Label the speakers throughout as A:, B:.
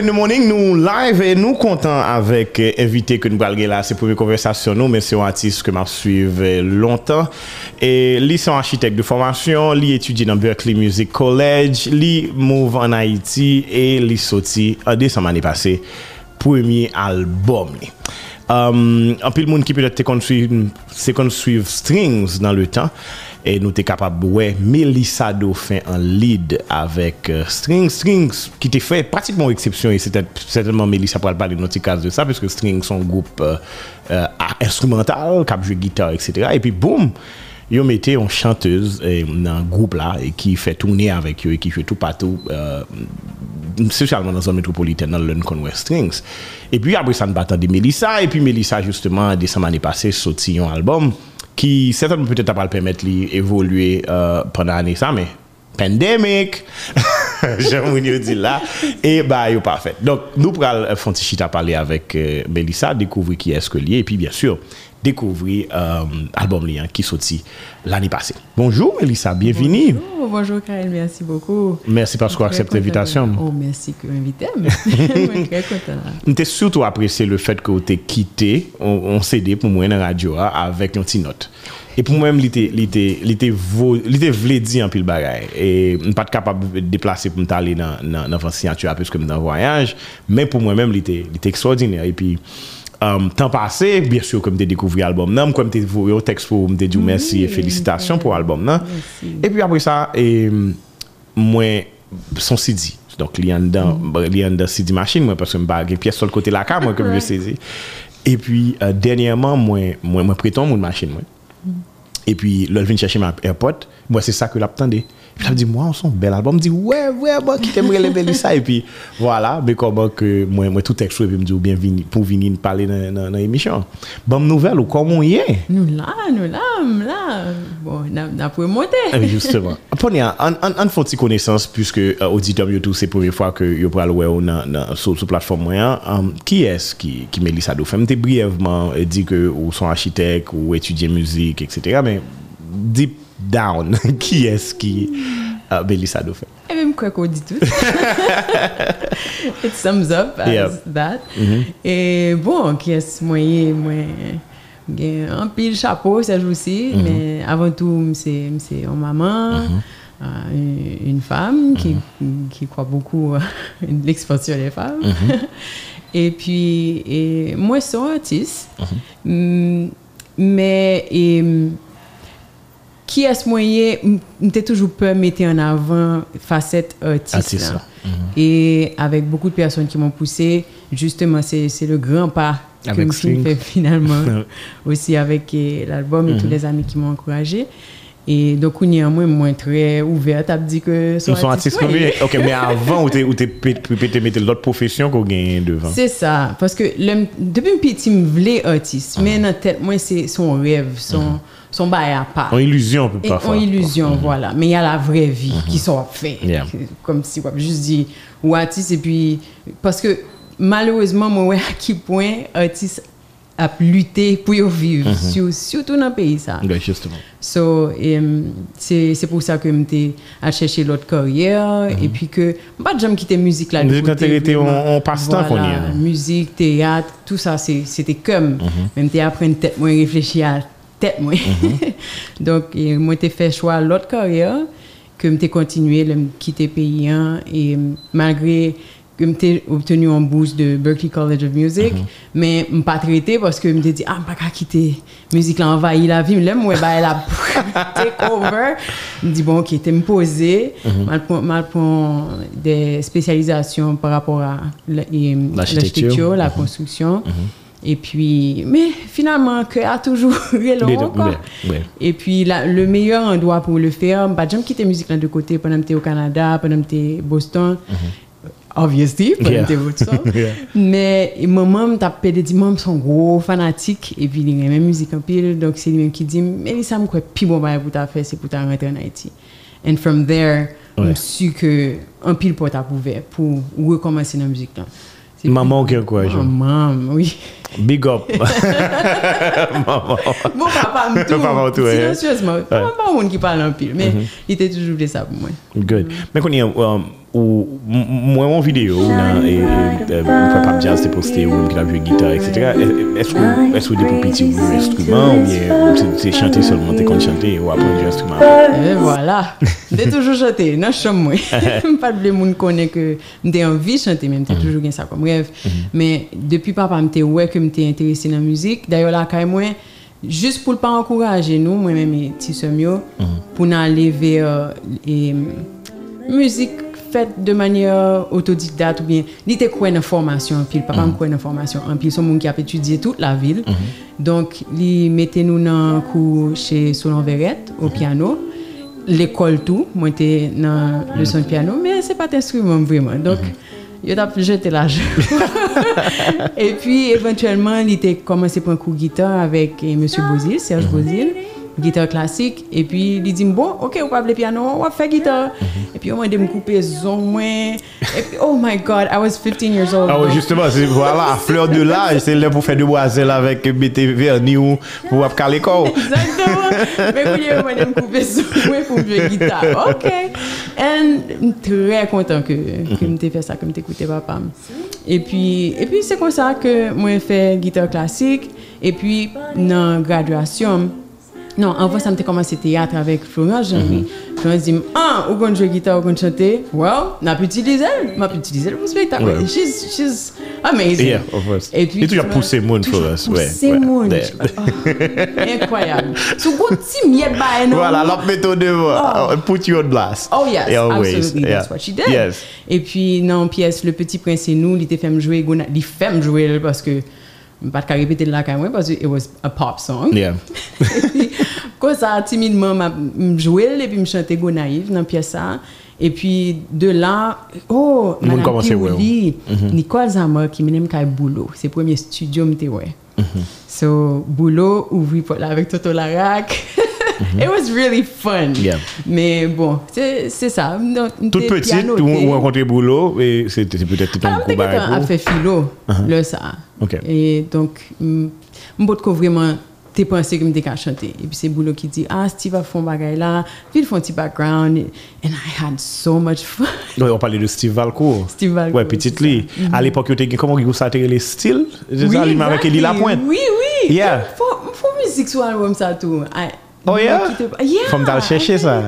A: in the morning, nous live et nous content avec euh, invité que nous parlons là. C'est pour une conversation, nous, mais c'est un artiste que m'a suivi longtemps. Et lui, c'est un architecte de formation, lui étudie dans Berkeley Music College, lui move en Haïti et lui sorti en décembre l'année passée, premier album. Li. Um, euh, en pile, monde qui peut-être te suivre strings dans le temps. E nou te kapab wè Melissa Dauphin an lead avèk uh, Strings. Strings ki te fè pratikman eksepsyon e certainman Melissa pral pale nou ti kaz de sa pweske Strings son goup uh, uh, instrumental, kapjwe gitar, etc. E pi boum, yo mette yon chanteuse eh, nan goup la e ki fè tournè avèk yo e ki fè tout patou euh, spécialement dans la métropolitaine, dans le Conway Strings. Et puis après ça, nous battons de Melissa. Et puis Melissa, justement, en décembre l'année passée, sortit un album. qui certainement peut-être pas le permettre d'évoluer euh, pendant l'année ça mais pandémique j'aime vous dire là. Et bah il pas fait. Donc nous pourrons euh, faire un petit chita parler avec euh, Melissa découvrir qui est ce que lié et puis bien sûr découvrir l'album euh, qui sorti l'année passée. Bonjour Elissa, bienvenue.
B: Bonjour, bonjour Karel, merci beaucoup.
A: Merci parce qu'on accepte l'invitation.
B: Oh, merci que vous m'invitez. Je très content.
A: Je surtout apprécié le fait que vous avez quitté on, CD pour moi dans la radio avec une petite note. Et pour moi, l'été voulait dire un peu le bagage. Et je ne suis pas capable de déplacer pour aller dans la signature parce que je suis en voyage. Mais pour moi-même, l'été extraordinaire. Et puis, Um, tan pase, bien syo ke mte dekouvri albom nan, mkwen mte vore yo tekst pou mte diyo mersi oui, e felicitasyon oui, pou albom nan. Merci. E pi apre sa, e, mwen son CD. Donk li an dan, mm. li an dan CD machine mwen, paske mba ge piyes sol kote la ka mwen ke mwen sezi. E pi, uh, denyeman mwen, mwen, mwen preton moun machine mwen. Mm. E pi, lòl vin chache mwen airport, mwen se sa ke lap tande. E Puis là, me dit, moi, on sent bel album. Me dit, ouais, ouais, moi, qui t'aimerais les ça. Et puis, voilà, mais comment que moi, moi tout texte, et puis me dit, bien, vini, pour venir parler dans l'émission. Bonne nouvelle, ou comment y est?
B: Nous là, nous là, nous là. Bon, ah on a pu monter.
A: Justement. Prenez, on fait une connaissance, puisque euh, auditeur, tout, c'est la première fois que je parle ouais, sur la plateforme moyen. Um, qui est-ce qui, qui Mélissa Dauphin? Je brièvement dit que ou son architecte, ou étudier musique, etc. Mais, dis down ki eski uh, Belisa do
B: fe. Ebe eh m kwe ko di tout. It sums up as yep. that. Mm -hmm. E bon, ki es mwenye mwen gen an pil chapo se jousi, mm-hmm. men mm -hmm. avan tou mse mse an maman, mm -hmm. Uh, une, une femme qui, mm -hmm. qui croit beaucoup à uh, l'expansion des femmes. Mm -hmm. et puis, et, moi, je suis artiste, mm-hmm. mm -hmm. mais et, ce moyen m'était toujours peur mettre en avant facette artiste là. Mm -hmm. et avec beaucoup de personnes qui m'ont poussé justement c'est le grand pas que je fais finalement aussi avec l'album et mm -hmm. tous les amis qui m'ont encouragé et donc, on est moins, moins très ouvert. Tu as dit que
A: son artiste. artiste oui. Ok, mais avant, où tu peux mettre l'autre profession qu'on gagne devant?
B: C'est ça. Parce que le, depuis petit, je voulais artiste. Mais dans la tête, moi, c'est son rêve, son, mm -hmm. Son bail à part.
A: En illusion, peut pas
B: En illusion, mm -hmm. voilà. Mais il y a la vraie vie qui sont fait. Yeah. Comme si, on juste dit, ou artiste, et puis. Parce que malheureusement, moi, à quel point artiste à lutter pour vivre, mm -hmm. surtout dans le pays. Ça.
A: Oui, justement.
B: So, c'est pour ça que j'ai cherché l'autre carrière mm -hmm. et puis que pas jamais quitté la musique là.
A: Musique, étais en passe-temps
B: voilà, Musique, théâtre, tout ça, c'était comme. Mm -hmm. Même tu apprends tête, moi réfléchir à tête, moi. Donc, moi, j'ai fait choix l'autre carrière que j'ai continué, de quitter le pays et malgré que j'ai obtenu un bourse de Berklee College of Music, mm -hmm. mais je pas traité parce que je me dit, ah, je pas quitter la musique, là, envahir la vie. Là, moi, elle a take over. Je me dis, bon, ok, tu me posé. Je prends des spécialisations par rapport à l'architecture, la, construction. Et puis, mais finalement, que a toujours eu long, quoi. Et puis, la, le meilleur endroit pour le faire, bah, j'aime quitter la musique là de côté pendant que tu au Canada, pendant que tu Boston. Mm -hmm obviously, yeah. yeah. mais maman t'a pédé dit maman sont gros fanatiques et puis il aime musique en pile donc c'est lui même qui dit mais ça me quoi plus bon bail pour ta faire c'est pour ta rentrer en Haïti and from there ouais. on su que un pile porte à ouvert pour recommencer dans la musique là
A: maman qui encourage
B: maman oui
A: Big up.
B: Maman. Bon papa tout.
A: Papa tout.
B: Silencieusement. Pas monde qui parle en pile, mais il était toujours ça pour moi.
A: Good. Men konye, um, ou, m- mwen mwen video ou nan, e, e, e, mwen pap jazz te poste ou ki la vwe gitar, etc. Eskou, eskou de pou piti ou vwe instrument ou bien se, se chante seulement te kon chante ou apren du instrument?
B: Et voilà. J'ai toujours chanté la chambre. moi. pas de monde connaît que j'ai envie de chanter, même j'ai toujours eu ça comme rêve. Mais depuis papa m'était ouais que m'était intéressé dans la musique. D'ailleurs là quand moi juste pour ne pas encourager nous moi-même et petits sœurs yo, pour nous aller vers euh, et, musique faite de manière autodidacte ou bien il était quoi une formation en pile. Papa me quoi une formation en pile? Son monde qui a étudié toute la ville. Donc il mettait nous dans cours chez Solon Verrette au piano. L'école tout moi j'étais dans le son de piano mais c'est pas d'instrument vraiment. Donc il a jeté l'argent et puis éventuellement il était commencé pour un cours de guitare avec eh, monsieur Bozil Serge Bozil gitar klasik, e pi li di m bon, ok, wap le piano, wap fe gitar, e pi yo mwen de m koupe zon mwen, e pi, oh my god, I was 15 years old.
A: Ah oui, justement, voilà, fleur de l'âge, c'est là pour faire de boiselle avec BTV, ni ou, pour wap kal ekor.
B: Exactement, me kou yo mwen de m koupe zon mwen pou m jwe gitar, ok, and m tre kontan ke m te fe sa, ke m te koute papam. E pi, e pi se kon sa ke mwen fe gitar klasik, e pi nan graduasyon, Non, anvo sa mte komanse teatre avèk Florence Jean-Louis. Florence di m, an, ah, ou kon jwe gita, ou kon chante, well, na pi utilize l, ma pi utilize l pou
A: spektak.
B: She's, she's amazing.
A: Yeah, of course.
B: Et puis, toujou euh,
A: pousse moun, Florence.
B: Toujou
A: pousse
B: moun. Oh, incroyable. Sou kon ti miet ba enon.
A: Voilà, lop meto devon. Put you on blast.
B: Oh yes, absolutely. That's what she did.
A: Yes.
B: Et puis, nan, piyes, Le Petit Prince et Nous, li te fem jwe, li fem jwe l, parce que pas qu'à répéter la caméra parce que it was a pop song.
A: Yeah.
B: Comme ça timidement m'a joué et puis me chanter go naïve dans pièce ça et puis de là oh on
A: commence
B: oui. Nicole Zamor qui m'aime kay boulot, c'est premier studio m'était ouais. So boulot ouvri pour là avec Toto Larac. It was really fun.
A: Yeah.
B: Mais bon, c'est ça.
A: Toute petite, ou rencontrer boulot, et c'était peut-être
B: ton
A: coup
B: bas.
A: Elle
B: fait philo, uh-huh. le ça. Et donc, je vraiment te pensé que je chanter. Et puis c'est boulot qui dit, ah, Steve a fait un bagage là, puis il fait un petit background. And I had so much fun.
A: on parlait de Steve Valcourt.
B: Steve Valcourt.
A: Ouais, petite Lee. Mm-hmm. À l'époque, il était comment il s'attirait les styles. Oui, avec Elie Lapointe.
B: Oui, oui.
A: Yeah.
B: Pour musique sur l'album, ça tout.
A: Oh yeah?
B: yeah.
A: Fom dal chèche sa.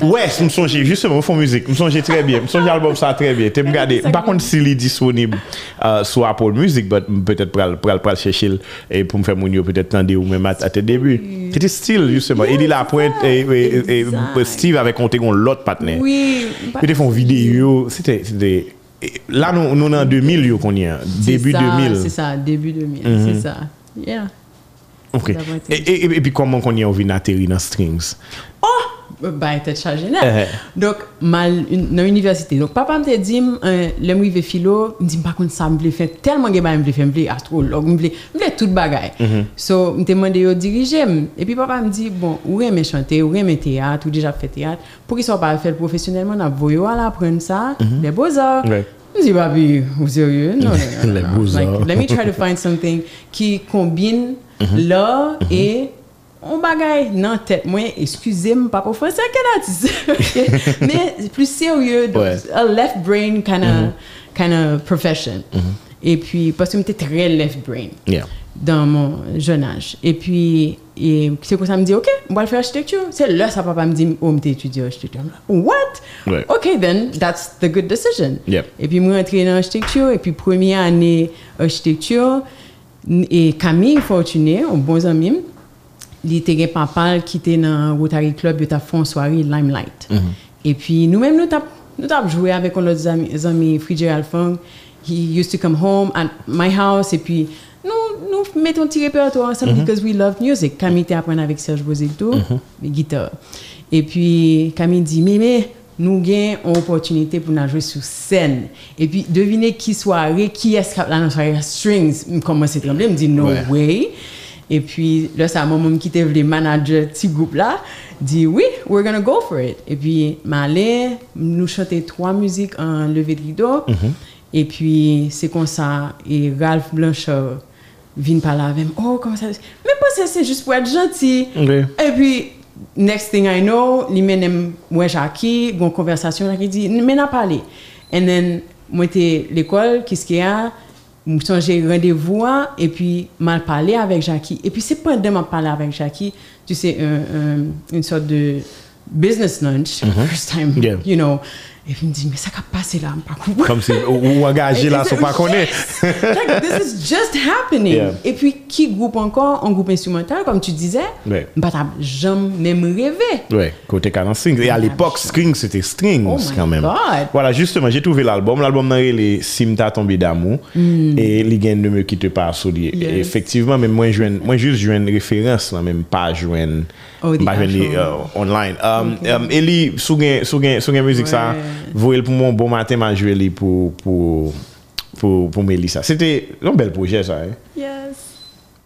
A: Ouè, m sonje, justement, fon müzik, m sonje tre bie, m sonje albom sa tre bie, te m gade, bakon si li disponib uh, sou Apple Music, but m petet pral pral pral chechil, e pou m fè moun yo petet tande ou mèm at te debu. Te te stil, justement, e di la pointe,
B: e
A: Steve avè konte kon lot patnen.
B: Oui.
A: Pete fon videyo, se te, se te, la nou nan 2000 yo
B: kon
A: yon,
B: debu
A: 2000.
B: Se sa, debu 2000, se sa, yeah.
A: OK.
B: Ça va être-
A: Et, et, et puis comment qu'on y a envie d'atterrir dans strings?
B: Oh! Bah, tête chargée net.
A: Eh.
B: Donc, mal, une- dans l'université. Donc, papa me dit, euh, le moi vais philo, me dit, par contre, ça me voulait faire tellement de choses, me voulait faire, me voulait astrologue, me voulait, me voulait tout bagaille. So, me demandé de diriger. Et puis, papa me dit, bon, ou aimez chanter, ou aimez théâtre, ou déjà fait théâtre, pour qu'il soit pas fait professionnellement, on a voulu aller apprendre ça, les beaux-arts.
A: Ouais.
B: Je Mwen di babi, ou serye? Non, non, non.
A: non.
B: Like, let me try to find something ki kombine mm -hmm. lor mm -hmm. e on bagay nan tet mwen, eskuse m pa pou franse akèd atis.
A: Men, plus serye,
B: a left brain kind of, mm -hmm. kind of profession. Mm-hmm. Et puis, parce que j'étais très left brain
A: Yeah.
B: dans mon jeune âge. Et puis, c'est pour ça que je me dis, OK, on va faire architecture. C'est là ça papa me dit, oh, je étudié architecture. What? OK, then that's the good decision. Et puis, moi, entré dans l'architecture. Et puis, première année architecture. Et Camille Fortuné, un bon ami, il était papa qui était dans le Rotary Club, il a fait une soirée Limelight. Et puis, nous-mêmes, nous avons nous joué avec un autre ami, ami Fitzgerald Fong. he used to come home at my house et puis nous nous mettons un petit répertoire ensemble mm -hmm. because we love music. Camille était apprendre avec Serge Bozeto, mm -hmm. les guitares. Et puis Camille dit mais mais nous gagnons une opportunité pour nous jouer sur scène. Et puis, devinez qui soirée, qui est-ce qui a soirée strings. Je commence à trembler, je me dis, no
A: ouais.
B: way. Et puis, là, c'est à mon moment qui était le manager petit groupe là, dit, oui, we're gonna go for it. Et puis, m'aller, nous chanter trois musiques en levée de rideau. Mm -hmm. Et puis, c'est comme ça, et Ralph Blanchard vin parler avec oh comment ça mais pas ça c'est juste pour être gentil. Et puis next thing I know li menem moi Jackie gon conversation Jackie dit mais n'a parlé. And then moi t'es l'école qu'est-ce qu'il y a? Me changer rendez-vous hein, et puis mal parlé avec Jackie. Et puis c'est pendant m'a parlé avec Jackie. Tu sais un- un- une sorte de business lunch first time
A: Mm-hmm. Yeah.
B: you know E vi m di, me sa ka pase la, m pa koupon.
A: Kom se ou angaje la, sou pa konen.
B: Like, this is just happening.
A: Yeah.
B: E pi ki goup ankon, an goup instrumental, kom tu dize,
A: ouais.
B: m patab jom mèm rêve.
A: Ouais, kote ka nan string. E a l'époque, string, c'était strings,
B: oh
A: quand même.
B: God.
A: Voilà, justement, j'ai trouvé l'album. L'album nan re, les Simta tombé d'amour, mm. et les gains de me quitte pas
B: solide. Yes.
A: Et effectivement, mèm mwen jwen, mwen jous jwen référence, mèm pa jwen, mwen
B: jwen online.
A: Um, okay.
B: um,
A: e li, sou gen, sou gen, sou gen, sou gen ouais. musique
B: sa,
A: Voyez pour mon bon matin, m'a joué pour, pour, pour, pour Mélissa. C'était un bel projet, ça. Hein?
B: Yes.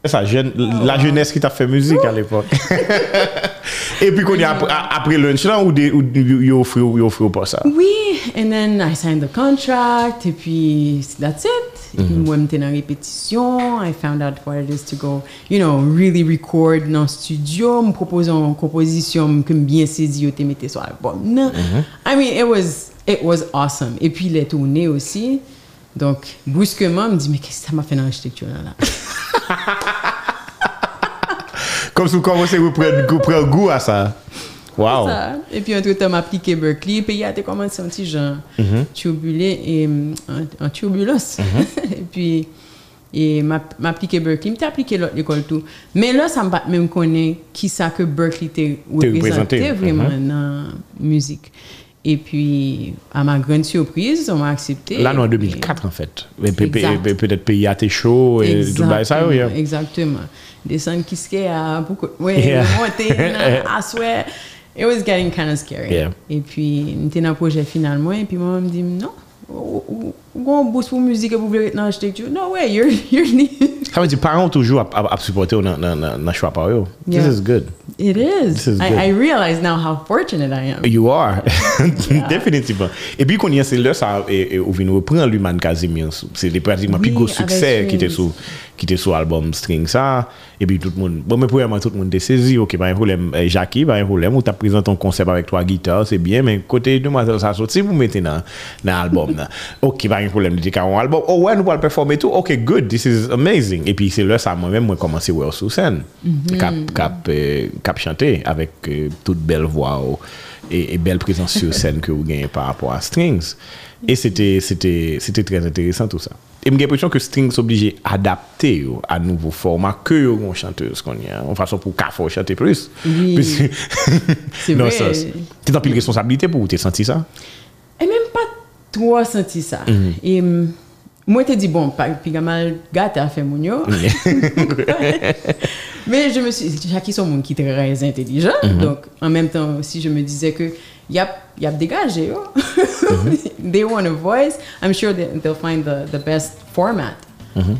A: Ça, jeune, oh. La jeunesse qui t'a fait musique Ouh. à l'époque. Et puis, yeah. après lunch, là, ou ils offrent pas ça?
B: Oui, and then I signed the contract, et puis, that's it. Mwen mte nan repetisyon, I found out what it is to go, you know, really record nan studio, m propozon kompozisyon m kem bien sezi yo te mette sou album. Nan, mm -hmm. I mean, it was, it was awesome. E pi le tourne osi, donk, bruskeman m di, me kese ta ma fe nan
A: architektyon nan la? Kom sou komanse wou pren gou a sa? Wow.
B: Ça. Et puis, entre-temps, m'a appliqué Berkeley. Puis, il a commencé un petit genre turbulé et hum, en, en turbulence. et puis, et m'a appliqué Berkeley. M'a appliqué l'autre école tout. Mais là, ça m'a même connaît qui ça que Berkeley t'est représenté vraiment dans la musique. Et puis, à ma grande surprise, on m'a accepté.
A: Là, nous, en
B: Et-
A: 2004, en fait. Et Peut-être pays à tes chaud et tout ça, oui. hein.
B: Exactement. Descendre qui se à beaucoup. Oui, monter, I swear. It was getting kind of scary.
A: Yeah.
B: Et puis, nous étions dans le projet finalement, et puis moi, je me dis, non, Gon bous pou müzik e pou vle nan architecture. No way, you're, you're
A: neat. Kame di, paran toujou ap supporte ou nan chwa pa yo. This is good.
B: It is.
A: is
B: I, I realize now how fortunate I am.
A: You are. yeah. Definitivement. E pi konye se lè sa ou vin repren l'human Kazimian.
B: Se
A: lè pratikman pi
B: go
A: suksè ki te sou album string sa. E pi tout moun, bon mè pou yaman tout moun de sezi. Ok, ba yon problem, euh, Jackie, ba yon problem. Ou ta prezant ton konsep avèk 3 gitar, se bien. Men kote yon mwazèl sa sot, se pou mette nan album nan. Ok, ba yon gen problem, li di ka yon album, oh wè nou wal performe tou, ok good, this is amazing. E pi se lè sa mwen mwen mwen komanse wè ou sou sen, kap chante avèk tout bel vwa ou, e bel prezans sou sen ke ou genye par rapport oh, a strings. E sete trez enteresan tout sa. E mwen gen presyon ke strings oblige adapte yo a nouvo format ke yo yon chanteuse kon yon. An fason pou ka fò chante plus.
B: Oui, c'est
A: non,
B: vrai.
A: Tè tan pil responsabilite pou ou te senti sa?
B: E menm pat trop senti ça. Et hum, moi, je dit, bon, pas- mal gâté à faire mon yo. Mais je me suis Jackie sont monde qui est très intelligent. Donc, en même temps aussi, je me disais que y a, y a dégagé. oh. they want a voice. I'm sure they, they'll find the, the best format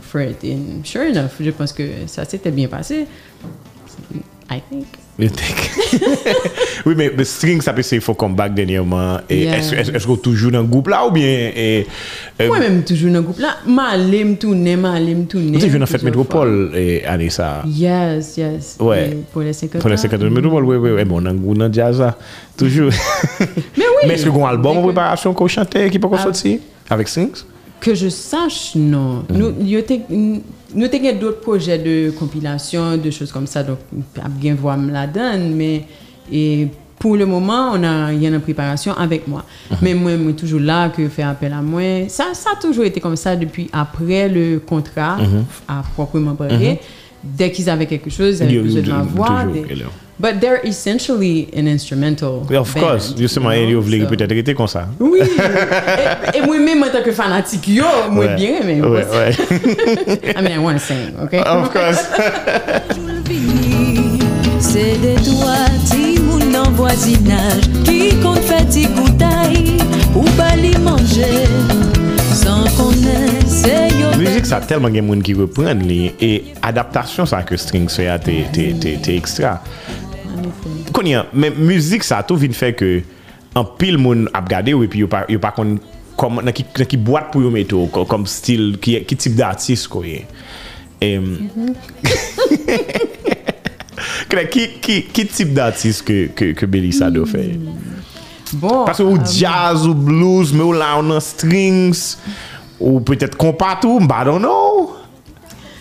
B: for it. And sure enough, je pense que ça s'était bien passé. I think.
A: oui, mais le string, ça peut c'est faux comeback dernièrement.
B: Yeah.
A: Est-ce est est que toujours dans le groupe là ou bien. Et, et...
B: Moi, même toujours dans le groupe là. Malé me tourner, malé me tourner.
A: Tu toujours
B: dans Fête
A: Métropole, et année ça.
B: Yes, yes.
A: Ouais.
B: Pour les 50 ans.
A: Pour les 50 ans Métropole, oui, oui, oui. Bon, dans le groupe, dans jazz là. Toujours.
B: mais oui.
A: Mais est-ce que vous album en préparation qu'on chantait qui peut qu'on sortir avec Strings?
B: Que je sache, non. Mm -hmm. Nous, nous avons d'autres projets de compilation, de choses comme ça, donc bien voir me la donne, mais et pour le moment, on a rien en préparation avec moi. Mais moi, moi, toujours là, que faire appel à moi. Ça, ça a toujours été comme ça depuis après le contrat, à proprement parler. Dès qu'ils avaient quelque chose, ils avaient besoin de ma voix. But they're essentially an instrumental yeah,
A: Of
B: band,
A: course, justement, yon yo
B: vle
A: peut-être ete kon sa
B: Oui, e mwen men mwen tanke fanatik yo,
A: mwen
B: bien
A: men
B: I mean, I want to sing, ok?
A: Of course.
C: Se de toa ti moun nan voisinaj Ki kon fè ti koutay Ou bali manje San konen se yo
A: Müzik sa telman gen moun ki repren li E adaptasyon sa ke string soya te ekstra Konye, men müzik sa tou vin fè ke an pil moun ap gade ou epi yo pa, yo pa kon kom, nan ki, ki boat pou yo meto kom, kom stil, ki, ki tip de artist koye. Um, mm -hmm. ki, ki tip de artist ke, ke, ke Belisa do fè?
B: Bon,
A: Paske ou um, jazz, ou blues, me ou la ou nan strings, ou petèt kompatou, mba don nou.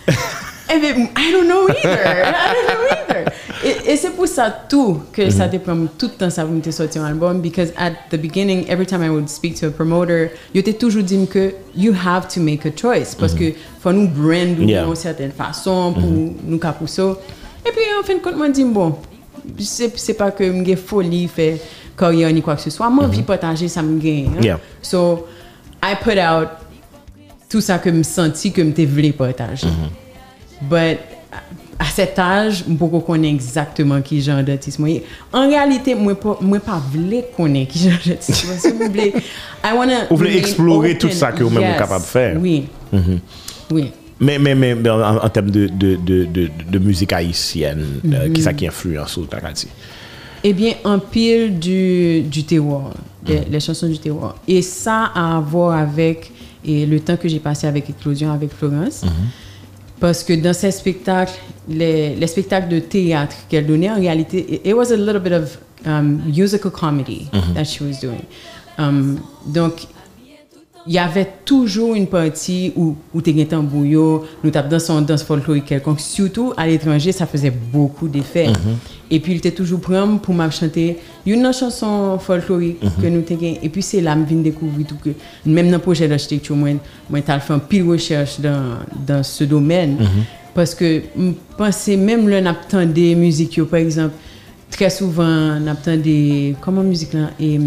B: Eh bien, I don't know either. I don't know either. Et, et c'est pour ça tout que mm -hmm. ça mm-hmm. dépend tout le temps ça vous me sortir un album because at the beginning every time I would speak to a promoter, yo t'ai toujours dit que you have to make a choice parce mm -hmm. que faut nous brand d'une yeah. certaine façon pour mm -hmm. nous capousser. Et puis en fin de compte moi dit bon, c'est pas que me folie fait carrière ni quoi que ce soit, moi mm-hmm. envie partager ça me gagne. Hein?
A: Yeah.
B: So I put out tout ça que me senti que me voulais partager. Mm-hmm. But à cet âge, je ne connaître exactement qui genre d'artiste moi. En réalité, moi moi pas voulais connaître qui genre d'artiste. Moi voulais I wanna
A: Vous voulez explorer
B: open.
A: tout ça que vous-même
B: Yes.
A: capable de faire.
B: Oui. Oui.
A: Mais, mais, mais, mais en, en termes de, de, de, de, de musique haïtienne, euh, qui ça qui influence sur ta dit?
B: Eh bien, un pile du, du terroir, des- les chansons du terroir. Et ça a à voir avec et le temps que j'ai passé avec Éclosion, avec Florence. Parce que dans ces spectacles, les, les spectacles de théâtre qu'elle donnait, en réalité, it, was a little bit of um, musical comedy that she was doing. Um, donc, il y avait toujours une partie où, où tu étais en bouillot, nous tapons dans son danse folklorique quelconque. Surtout à l'étranger, ça faisait beaucoup d'effets. Et puis, il était toujours prêt pour m'a chanter une chanson folklorique que nous t'avons. Et puis, c'est là que je viens découvrir tout que, même dans le projet d'architecture, moi, moi, j'ai fait un pile recherche dans, dans ce domaine. Parce que, je pensais même là, on des musiques, par exemple, très souvent, on des. Comment musique là? Et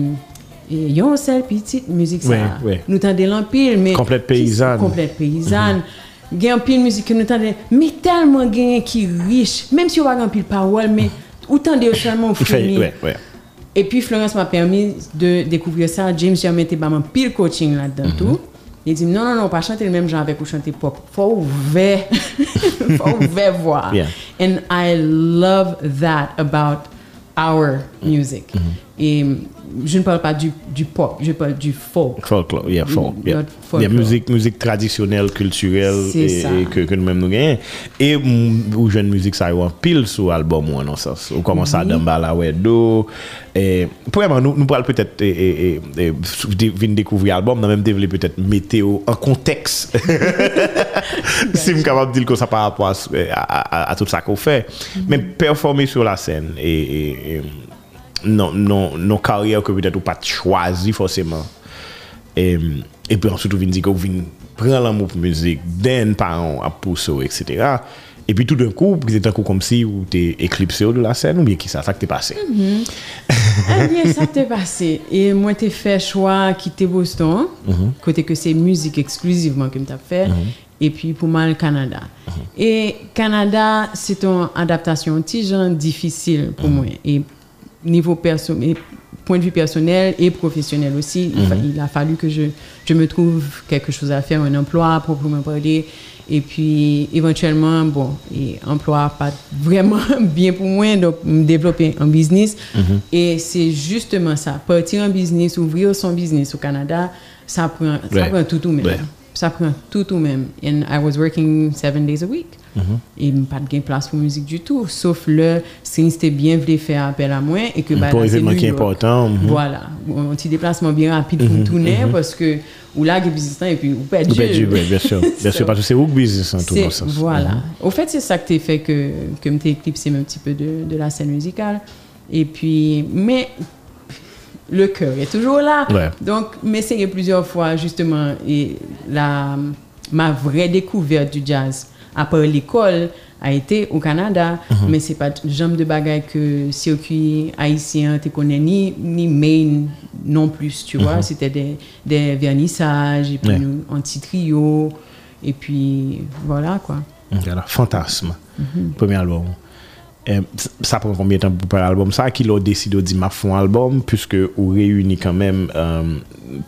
B: E, yon sel pitit müzik
A: sa. Oui,
B: oui. Nou tande l'ampil,
A: men... Komplète
B: peyizan. Komplète peyizan. Mm -hmm. Gen anpil müzik ke nou tande, men telman gen ki riche, menm si yo wak anpil pawol, men ou
A: tande yo
B: chalman
A: founi. Oui,
B: Et puis Florence m'a permis de découvrir ça. James Germain était dans pile coaching là-dedans mm -hmm. tout. Il dit non, non, non, pas chanter le même genre avec vous chanter pop. Faut ouvert, faut ouvert voir.
A: Yeah.
B: And I love that about our music. Mm -hmm. Et je ne parle pas du, du, pop, je parle du folk.
A: Folk, yeah, folk. Yeah. yeah musique, musique traditionnelle, culturelle, et, et, que, que nous-mêmes nous gagnons. Et ou jeune musique, ça y est, pile sur l'album, ou en sens. Ou commence à Dambala, ouais, do. Et, premièrement, nous, nous parlons peut-être, et, et, et, venir découvrir l'album, nous même développer peut-être météo en contexte. si je suis capable de dire que ça par rapport à, à, à, à tout ça qu'on fait. Mm -hmm. Mais performer sur la scène et, et non, non, non carrière que peut-être ou pas choisi forcément. Et, et puis ensuite, vous venez dire que vous venez prendre l'amour pour la musique, d'un parent à pousser, etc. Et puis tout d'un coup, vous êtes un coup comme si vous êtes éclipsé de la scène ou bien qui ça, ça t'est passé?
B: Eh bien, ça t'est passé. Et moi, t'ai fait choix quitter Boston, côté que c'est musique exclusivement que t'as fait, et puis pour moi, le Canada. Et Canada, c'est une adaptation un petit genre difficile pour moi. Et niveau personnel, point de vue personnel et professionnel aussi, il, fa- il a fallu que je, je me trouve quelque chose à faire, un emploi proprement parler. Et puis, éventuellement, bon, et emploi pas vraiment bien pour moi, donc me développer un business. Et c'est justement ça, partir en business, ouvrir son business au Canada, ça prend, ça prend tout tout même.
A: Ouais.
B: Ça prend tout tout même. And I was working seven days a week.
A: Mhm.
B: Et pas de place pour musique du tout. Sauf le, si c'était bien voulu faire appel à moi et que bah,
A: Pour événement qui est important. mhm.
B: Voilà, un petit déplacement bien rapide pour tourner parce que ou là, business et puis ou perd
A: Vous perdez, ouais, bien sûr. Bien sûr, parce que c'est que business en tout dans ce sens.
B: Voilà.
A: Mhm.
B: Au fait, c'est ça que t'es fait que, que me t'ai éclipsé un petit peu de, de la scène musicale. Et puis, mais le cœur est toujours là.
A: Ouais.
B: Donc, m'essayer plusieurs fois, justement, et la, ma vraie découverte du jazz, part l'école, a été au Canada,
A: Mhm.
B: mais c'est pas genre de bagaille que circuit haïtien te connaît ni, ni main non plus, tu vois. C'était des, des vernissages, et puis
A: Mhm. Ouais.
B: un petit trio, et puis voilà quoi.
A: Voilà, Fantasme,
B: Mhm.
A: premier album. Eh, ça prend combien de temps pour préparer l'album ça qui l'a décidé de m'a font album puisque on réunit quand même euh,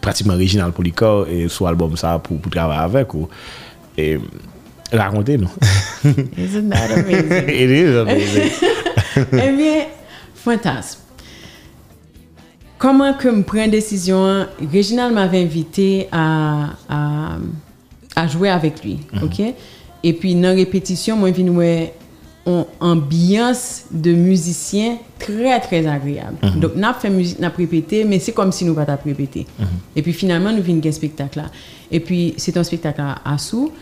A: pratiquement original pour corps et sur album ça pour, pour travailler avec ou et raconter nous
B: Isn't that amazing?
A: It is amazing.
B: eh bien fantasme. Comment que me prend décision Reginald m'avait invité à, à, à jouer avec lui, mm -hmm. OK Et puis dans répétition, moi venu une ambiance de musiciens très, très agréable. Donc, on a fait musique, on a répété, mais c'est comme si nous pas répété. Et puis finalement, nous venons un spectacle là. Et puis, c'est un spectacle à, à sous.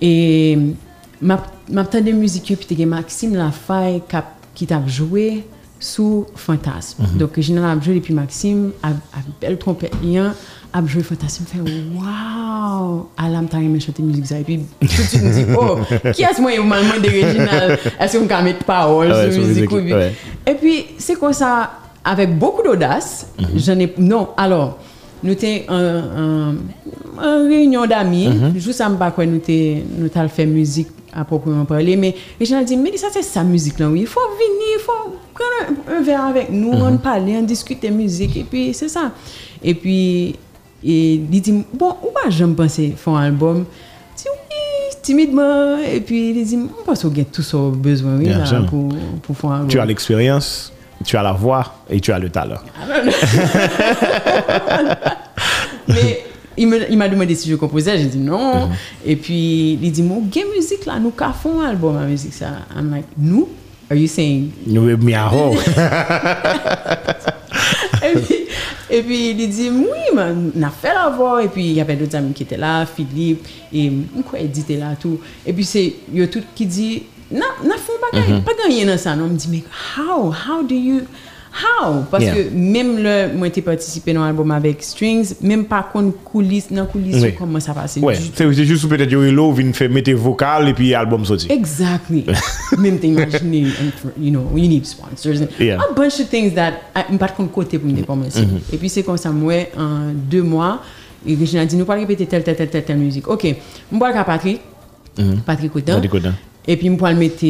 B: Et m'a m'a de musique puis t'es Maxime Lafaye qui t'a joué sous Fantasme. Donc j'ai a joué et puis Maxime a, a belle trompette a joué Fantasme fait waouh Alam t'a aimé chanter musique et puis tout de suite oh qui est-ce moi mal moins d'original est-ce qu'on peut mettre paroles
A: Ah ouais,
B: sur musique
A: musique,
B: ou et puis c'est comme ça? Avec beaucoup d'audace j'en ai non alors nous en, en- en réunion d'amis. Juste à me quoi nous t'es nous t'as fait musique à proprement parler. Mais les gens dit mais ça c'est sa musique là oui. Il faut venir il faut prendre un, un verre avec nous on parler on discuter musique et puis c'est ça. Et puis et il dit bon ou pas j'aime penser faire un album Je dis oui timidement et puis il dit on pense qu'on a tout ça besoin oui, là, pour pour faire un album
A: Tu as l'expérience, tu as la voix et tu as le talent.
B: Mais il m'a demandé si je composais, j'ai dit non. Et puis il dit, mon game musique là, nous fait un album à musique ça. I'm like, nous? Are you saying?
A: Nous, miaro.
B: Et puis, il dit, oui, man, on a fait la voix. Et puis, il y avait d'autres amis qui étaient là, Philippe, et quoi, Edith était là, tout. Et puis, c'est, il y a tout qui dit, non, on a fait pas gagné dans ça. Non, on me dit, mais how, how do you... How? Parce
A: Yeah.
B: que même le, moi, j'ai participé dans l'album avec Strings, même pas qu'on coulisses, dans coulisses,
A: Oui.
B: comment ça passe.
A: Ouais, c'est juste peut-être yo lo vin fait mettre vocal et puis album sorti.
B: Exactly. Même for- you know, you need sponsors.
A: Yeah.
B: A bunch of things that I pas de côté pour me commencer. Et puis c'est comme ça, moi, en deux mois, et Regina dit, nous pas répéter telle, telle, telle, telle, telle musique. Ok, je vais à Patrick, Patrick Coutin.
A: Patrick Coutin.
B: E pi mpo al mette,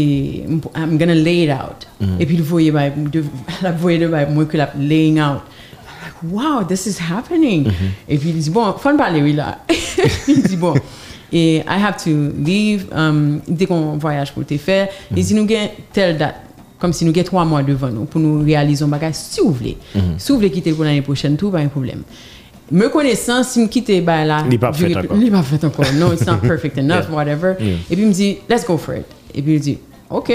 B: I'm gonna lay it out. Mm -hmm. E pi l voye bay, la voye de bay, mwen ke la laying out. I'm like, wow, this is happening. Mm -hmm. E pi li di, bon, fan pale wè la. Li di, bon, e I have to leave, um, de kon voyaj pou te fè. Mm -hmm. E si nou gen tel dat, kom si nou gen 3 mwa devan nou, pou nou realizon bagay, si ou vle. Si ou vle kite pou l'anye pochen, tou, ba yon problem. E, Me connaissant, si me quitte bah là,
A: Il est pas fait encore.
B: il est pas fait encore. No, it's not perfect enough,
A: Yeah.
B: whatever.
A: Yeah.
B: Et puis il me dit, let's go for it. Et puis il dit, ok.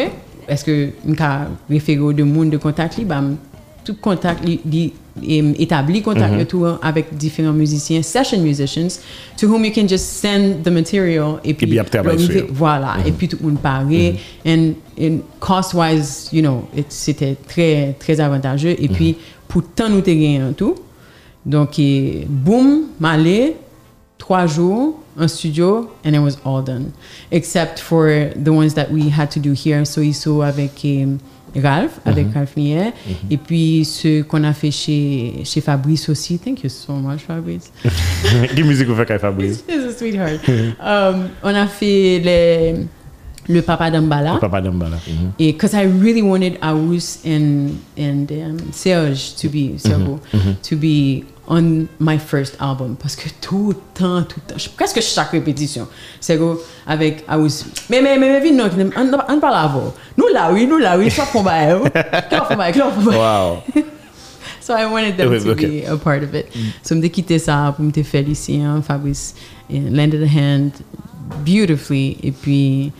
B: Est-ce que je peux référer de monde de contact, m- tout contact, li, établi contact
A: Mm-hmm.
B: le tout avec différents musiciens, session musicians, to whom you can just send the material. Et puis,
A: puis après, travailler
B: l'on fait-
A: sur.
B: voilà. Et puis tout le monde parlait. And, and cost-wise, you know, it- c'était très, très avantageux. Et puis, pour tant nous en tout. Donc, et, boum, m'aller, trois jours en studio, and it was all done. Except for the ones that we had to do here, so iso avec um, Ralph, avec Ralph Nier. Et puis, ce qu'on a fait chez, chez Fabrice aussi. Thank you so much, Fabrice.
A: Quelle musique vous faites avec Fabrice?
B: He's a sweetheart. um, on a fait les, le Papa d'Ambala.
A: Papa Dambala. Mhm.
B: Et because I really wanted Aus and and um, Serge to be Sergo to be on my first album. Parce que tout le temps, tout le temps, presque chaque répétition, c'est que avec, I was, mais, mais, mais, mais, vite, non, on ne parle avant. Nous là, oui, nous là, oui, ça pour moi, ça pour moi, ça pour moi.
A: Wow.
B: so I wanted them
A: oui,
B: to
A: okay.
B: be a part of it. Mm. So me quitté ça pour me faire ici hein, Fabrice landed a hand beautifully, et puis,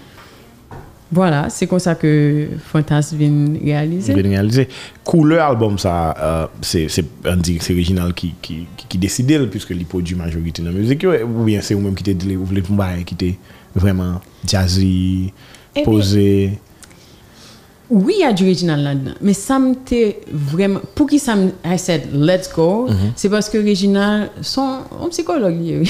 B: voilà, c'est comme ça que Fantas vient réaliser.
A: Réalisé. Couleur album ça euh, c'est original qui qui qui, qui décide puisque il produit majorité dans la musique ou bien c'est vous même qui te dit vous voulez pour bail qui était vraiment jazzy,
B: Eh bien,
A: posé.
B: Oui, il y a du original là-dedans, mais ça m'était vraiment. Pour qui ça me. I said, let's go, c'est parce que original, son un psychologue, lui.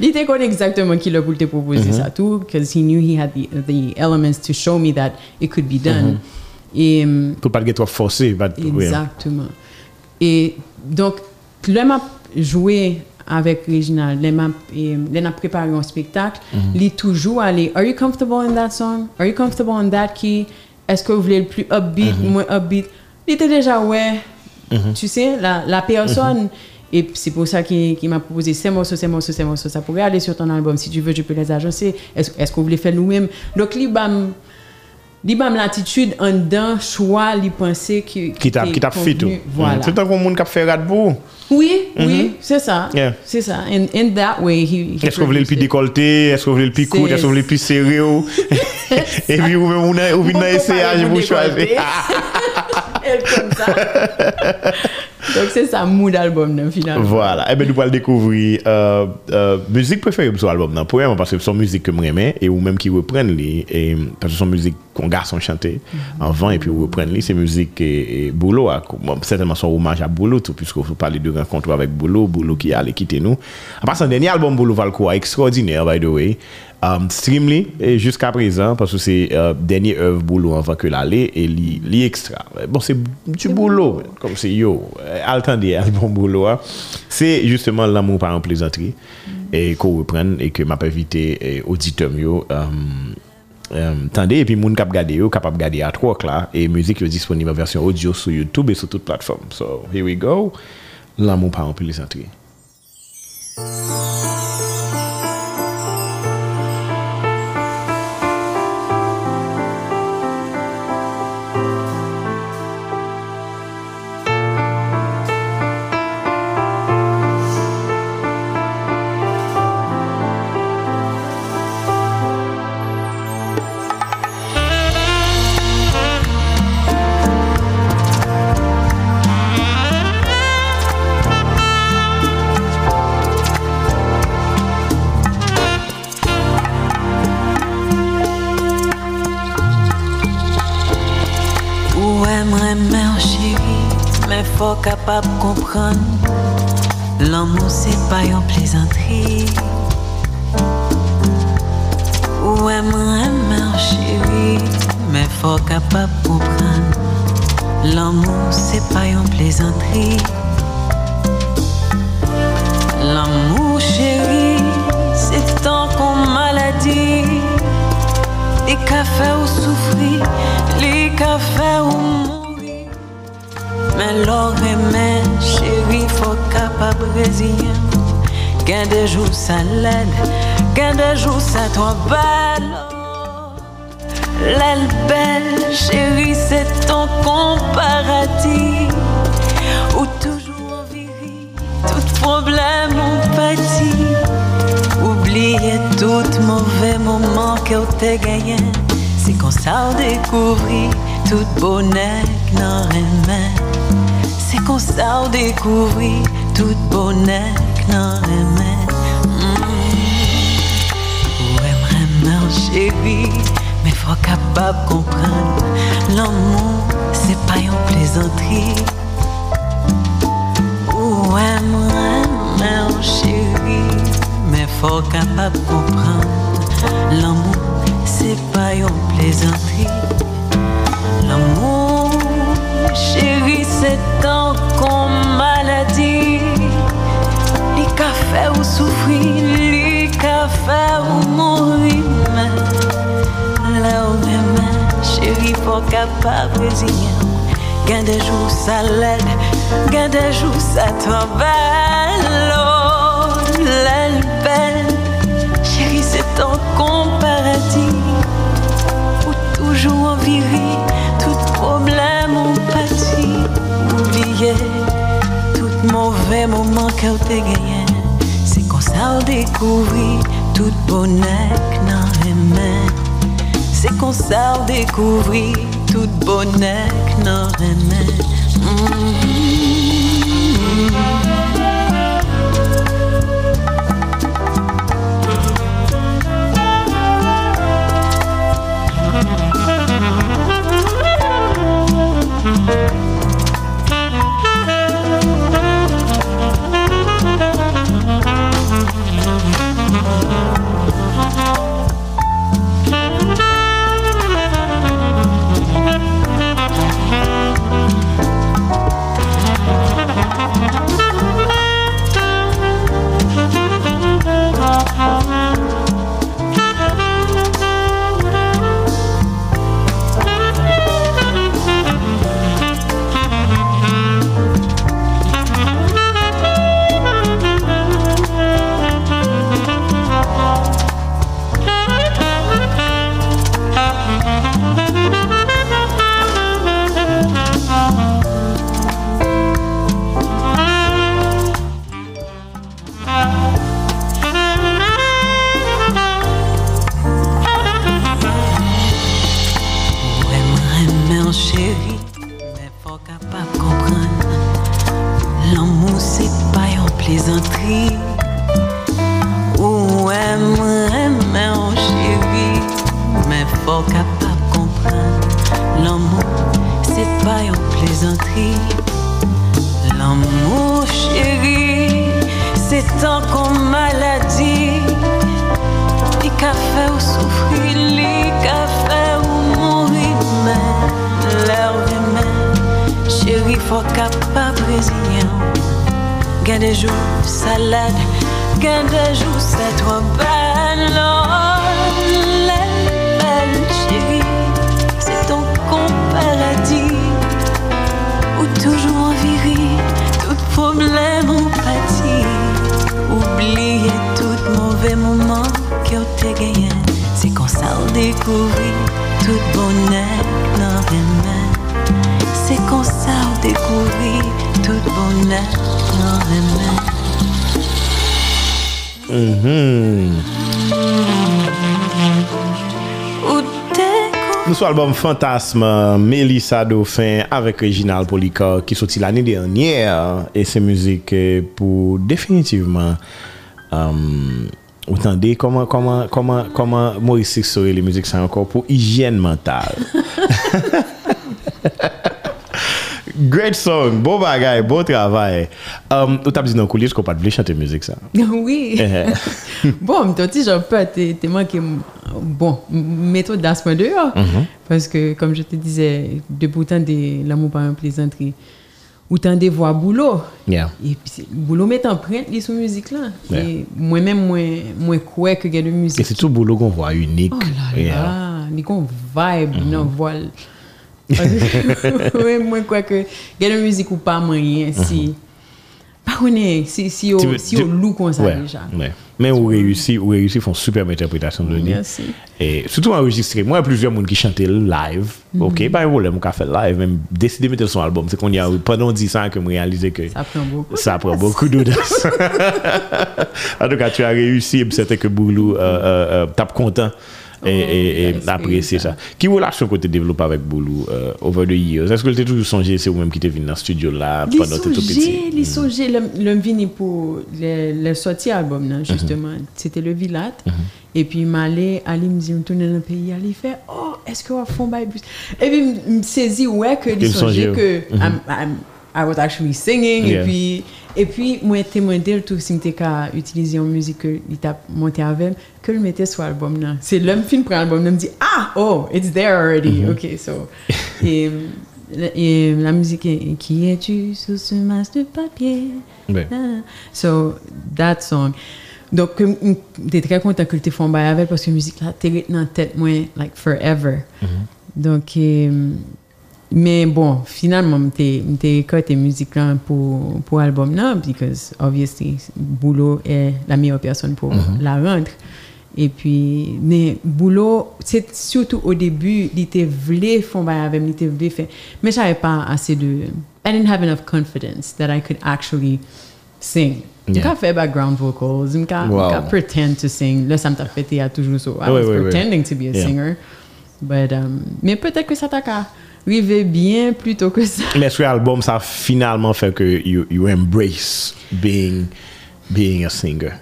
B: il était connu exactement qui l'a voulu te proposer ça tout, because he knew he had the, the elements to show me that it could be done. Et. hum,
A: Pour pas le trop forcé.
B: Exactement. Et donc, le m'a joué avec Reginald, le m'a et, le m'a préparé un spectacle, il est toujours allé, Are you comfortable in that song? Are you comfortable in that key? Est-ce que vous voulez le plus upbeat, moins upbeat? Il était déjà, ouais, tu sais, la, la personne. Et c'est pour ça qu'il qu'il m'a proposé ces morceaux, ces morceaux, ces morceaux. Ça pourrait aller sur ton album. Si tu veux, je peux les agencer. Est-ce que vous voulez faire nous-mêmes? Donc, lui, bam, li bam l'atitude an dan chwa li pense ki
A: ki tap ki tap fit ou.
B: Voilà.
A: Tout an kon moun kap fè rat pou.
B: Oui, mm -hmm. oui, c'est ça.
A: Yeah.
B: C'est ça. And in that way he, he
A: Est-ce qu'on voulait le plus décolleté, est-ce qu'on voulait le plus court, est-ce qu'on voulait le plus serré ou Et puis ou même on a ou
B: bien
A: essayage pour
B: choisir. Et comme ça. Donc c'est ça mood album nan finalement.
A: Voilà. Et eh ben nous allons découvrir euh, euh, musique préférée de son album nan. Premièrement parce que son musique que m'aimais et ou même qui reprennent les et parce que son musique qu'on garçon chanter mm -hmm. avant et puis reprennent les c'est musique et, et Boulot à, bon, certainement son hommage à Boulot tout puisque vous parlez de rencontre avec Boulot, Boulot qui allait quitter nous. En passant dernier album Boulot Valcourt extraordinaire by the way. Um, stream li, e jusqu'à présent, parce que c'est euh, dernier œuvre boulot avant que l'aller, et li, li extra. Bon, c'est du boulot, boulot, comme c'est yo, attendez, bon boulot. Hein. C'est justement l'amour par en plaisanterie, mm. et qu'on reprenne, et que m'a invité auditeur yo, um, um, tendez, et puis moun kap gade yo, kap ap gade à 3 là, et musique yo disponible en version audio sur YouTube et sur toute plateforme. So, here we go, l'amour par en plaisanterie.
C: Capable comprendre. L'amour c'est pas une plaisanterie. Ou aimerait mère chérie, mais faut capable comprendre. L'amour c'est pas une plaisanterie. L'amour chérie, c'est tant qu'on maladie. Les cafés ou souffrir, les cafés ou mourir. Mais l'or Qu'un des jours ça l'aide, qu'un des jours ça toi belle. L'aile belle, chérie, c'est ton comparatif. Ou toujours viri, tout problème ou pâtit. Oubliez tout mauvais moment que t'ai gagné. C'est qu'on ça on découvrit tout bonheur que n'en aimait. C'est qu'on ça on découvrit Tout bonek nan remen Ou emre nan chevi Me fwa kapab kompren L'amou se pa yon plezantri Ou emre nan chevi Me fwa kapab kompren L'amou se pa yon plezantri Ou souffrir, les cafés ou mourir. Là où même, chérie, faut capable résigner. Gain des jours ça l'aide, gain des jours ça belle. Oh, l'aile belle, chérie, c'est ton comparatif. Ou toujours en tout problème ou pâtit. Oubliez tout mauvais moment qu'elle t'a gagné. dekouvri Tout bonek nan remen Se kon sa ou dekouvri Tout bonek nan remen Mou mm. Mm-hmm. capable comprendre. L'amour c'est pas une plaisanterie. Ou aime, aime, on chéri Mais faut capable comprendre. L'amour c'est pas une plaisanterie. L'amour chéri c'est tant qu'on maladie Puis qu'a fait ou souffrir, qu'a mais chéri, faut capable résilient. Gain des jours, salade, gain des jours, c'est trop belle. Oh, les belles, chérie, c'est ton paradis. Ou toujours en tout problème en pâtit. Oublier tout mauvais moment que t'es gagné. C'est qu'on on découvrit tout bonheur dans les mains. C'est qu'on ça on découvrit tout bonheur dans les mains. Ou découvrir
A: Nou sou album Fantasme, Melissa Dauphin avek Reginald Policor ki soti l'année dernière e se müzik eh, pou definitivman um, ou tande koman koman koman koman Maurice Sixto e le müzik sa ankor pou hijyen mental. Great song, bon bagay, bon travay. Um, ou tap di nan koulis ko pat vle chante müzik sa.
B: Oui. bon, mais toi, tu sais, peu, t'es t'es manqué, bon, méthode d'asthme dehors. Parce que, comme je te disais, depuis autant de l'amour par une plaisanterie, autant de voix boulot.
A: Yeah.
B: Et puis, c'est- boulot met empreinte les sous musique là.
A: Yeah.
B: Et moi, quoi que il y a de
A: E
B: musique.
A: se tou boulot kon vwa unik.
B: Oh là
A: Yeah.
B: là, ni qu'on vibe,
A: Mm-hmm.
B: non, voile. ouais, moi, quoi que, il y a de musique ou si. Pas connaît, si, si.
A: Tu
B: au,
A: veux-
B: si comme ça
A: Ouais,
B: déjà.
A: ouais. Men ou reyusi, ou reyusi fon superbe interpretasyon de li. Et surtout y a plusieurs moun ki chante live.
B: Mhm.
A: Ok, pa yon volem ou ka fe live. Même deside mette son album. C'est qu'on y a, pendant 10 ans que me réalise que
B: Ça prend beaucoup.
A: d'audace. en tout cas, tu as réussi et puis c'était que Boulou euh, euh, euh, tape content et, apprécier
B: ça.
A: Qui relation que tu développes avec Boulou euh, over the years? Est-ce que tu as toujours songé c'est vous-même qui t'es venu dans le studio là pendant que tu petit?
B: les sujets, le, le vini pour le, le sorti album, là, justement, c'était le Villat. Et puis, m'allait, Ali me dit, me tourner dans le pays, Ali fait, oh, est-ce qu'on va faire un bail plus? Et puis, me saisi, ouais, que
A: Qu'il songeait,
B: que I'm- I'm- I was actually singing.
A: Yeah.
B: Et puis, et puis, moi, témoin d'elle, tout, si j'étais qu'à utiliser une musique que t'a monté avec, que je mettais sur l'album. C'est l'homme fin pour l'album, il me dit, ah, oh, it's there already. OK, so. et, et la musique est Qui es-tu sur ce masque de papier?
A: Ouais.
B: Ah. So, that song. Donc, j'étais très content que tu fait un bail avec parce que la musique là, t'es dans la tête, moi, like forever. Donc, euh, mais bon, finalement, j'ai écouté musique là pour, pour l'album là, because obviously, Boulot est la meilleure personne pour la rendre. Et puis, mais Boulot, c'est surtout au début, il était voulu un bail avec, il était voulu faire. Mais j'avais pas assez de. I didn't have enough confidence that I could actually sing. Je
A: Yeah.
B: faire background vocals, je
A: Wow.
B: pretend to sing. Là, ça me fait théâtre toujours so. I
A: Ouais,
B: was
A: ouais.
B: pretending to be a
A: Yeah.
B: singer. But, um, mais peut-être que ça t'a rive bien plutôt que ça.
A: Mais sur l'album, ça finalement fait que you, you embrace being, being a singer.